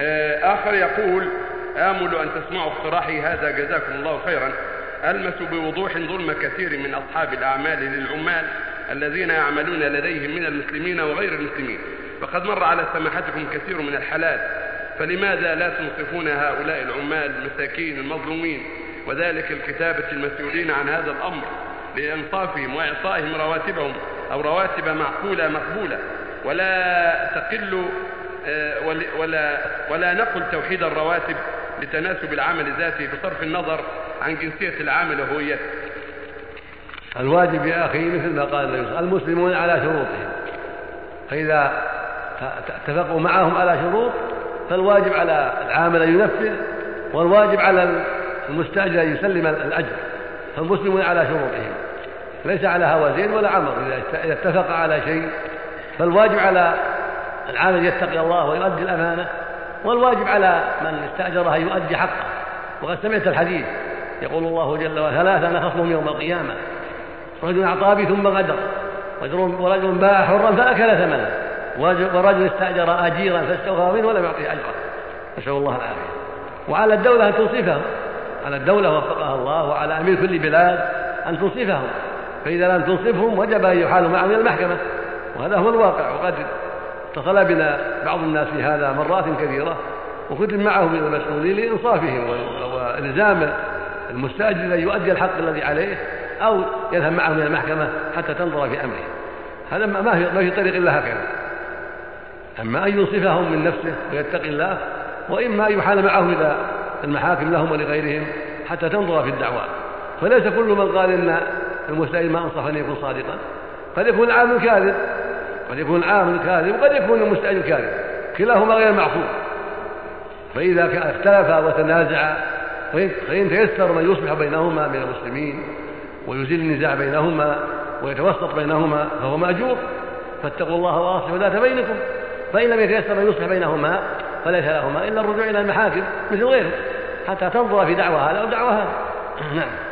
آه، آخر يقول آمل أن تسمعوا اقتراحي هذا جزاكم الله خيرا. ألمس بوضوح ظلم كثير من أصحاب الأعمال للعمال الذين يعملون لديهم من المسلمين وغير المسلمين. وقد مر على سماحتكم كثير من الحالات فلماذا لا تنصفون هؤلاء العمال المساكين المظلومين؟ وذلك الكتابة المسؤولين عن هذا الأمر لإنصافهم وإعطائهم رواتبهم أو رواتب معقولة مقبولة. ولا تقل ولا ولا نقل توحيد الرواتب لتناسب العمل ذاته بصرف النظر عن جنسية العامل وهويته. الواجب يا أخي مثل ما قال المسلمون على شروطهم. فإذا اتفقوا معهم على شروط فالواجب على العامل أن ينفذ والواجب على المستأجر أن يسلم الأجر. فالمسلمون على شروطهم. ليس على هوازين ولا عمر إذا اتفق على شيء. فالواجب على العامل يتقي الله ويؤدي الأمانة والواجب على من استأجره أن يؤدي حقه. وقد سمعت الحديث يقول الله جل وعلا ثلاثة أنا خصمهم يوم القيامة رجل أعطى ثم غدر ورجل باع حرا فأكل ثمنه ورجل استأجر أجيرا فاستوفى منه ولم يعطيه أجره نسأل الله العافية. وعلى الدولة أن تنصفهم على الدولة وفقها الله وعلى أمير كل بلاد أن تنصفهم فإذا لم تنصفهم وجب أن يحالوا معهم إلى المحكمة وهذا هو الواقع وقد اتصل بنا بعض الناس في هذا مرات كثيرة وكتب معهم إلى المسؤولين لإنصافهم وإلزام المستأجر أن يؤدي الحق الذي عليه أو يذهب معهم إلى المحكمة حتى تنظر في أمره. هذا ما في ما في طريق إلا هكذا. أما أن ينصفهم من نفسه ويتقي الله وإما أن يحال معه إلى المحاكم لهم ولغيرهم حتى تنظر في الدعوى فليس كل من قال إن المستأجر ما أنصف أن يكون صادقا قد يكون العامل كاذب. قد يكون العامل كاذب وقد يكون المستأجر كاذب. كلاهما غير معصوم فإذا اختلفا وتنازعا فإن تيسر من يصلح بينهما من المسلمين ويزيل النزاع بينهما ويتوسط بينهما فهو مأجور. فاتقوا الله وأصلحوا ذات بينكم. فإن لم يتيسر من يصلح بينهما فليس لهما إلا الرجوع إلى المحاكم مثل غيره حتى تنظر في دعوى هذا أو دعوى هذا. نعم.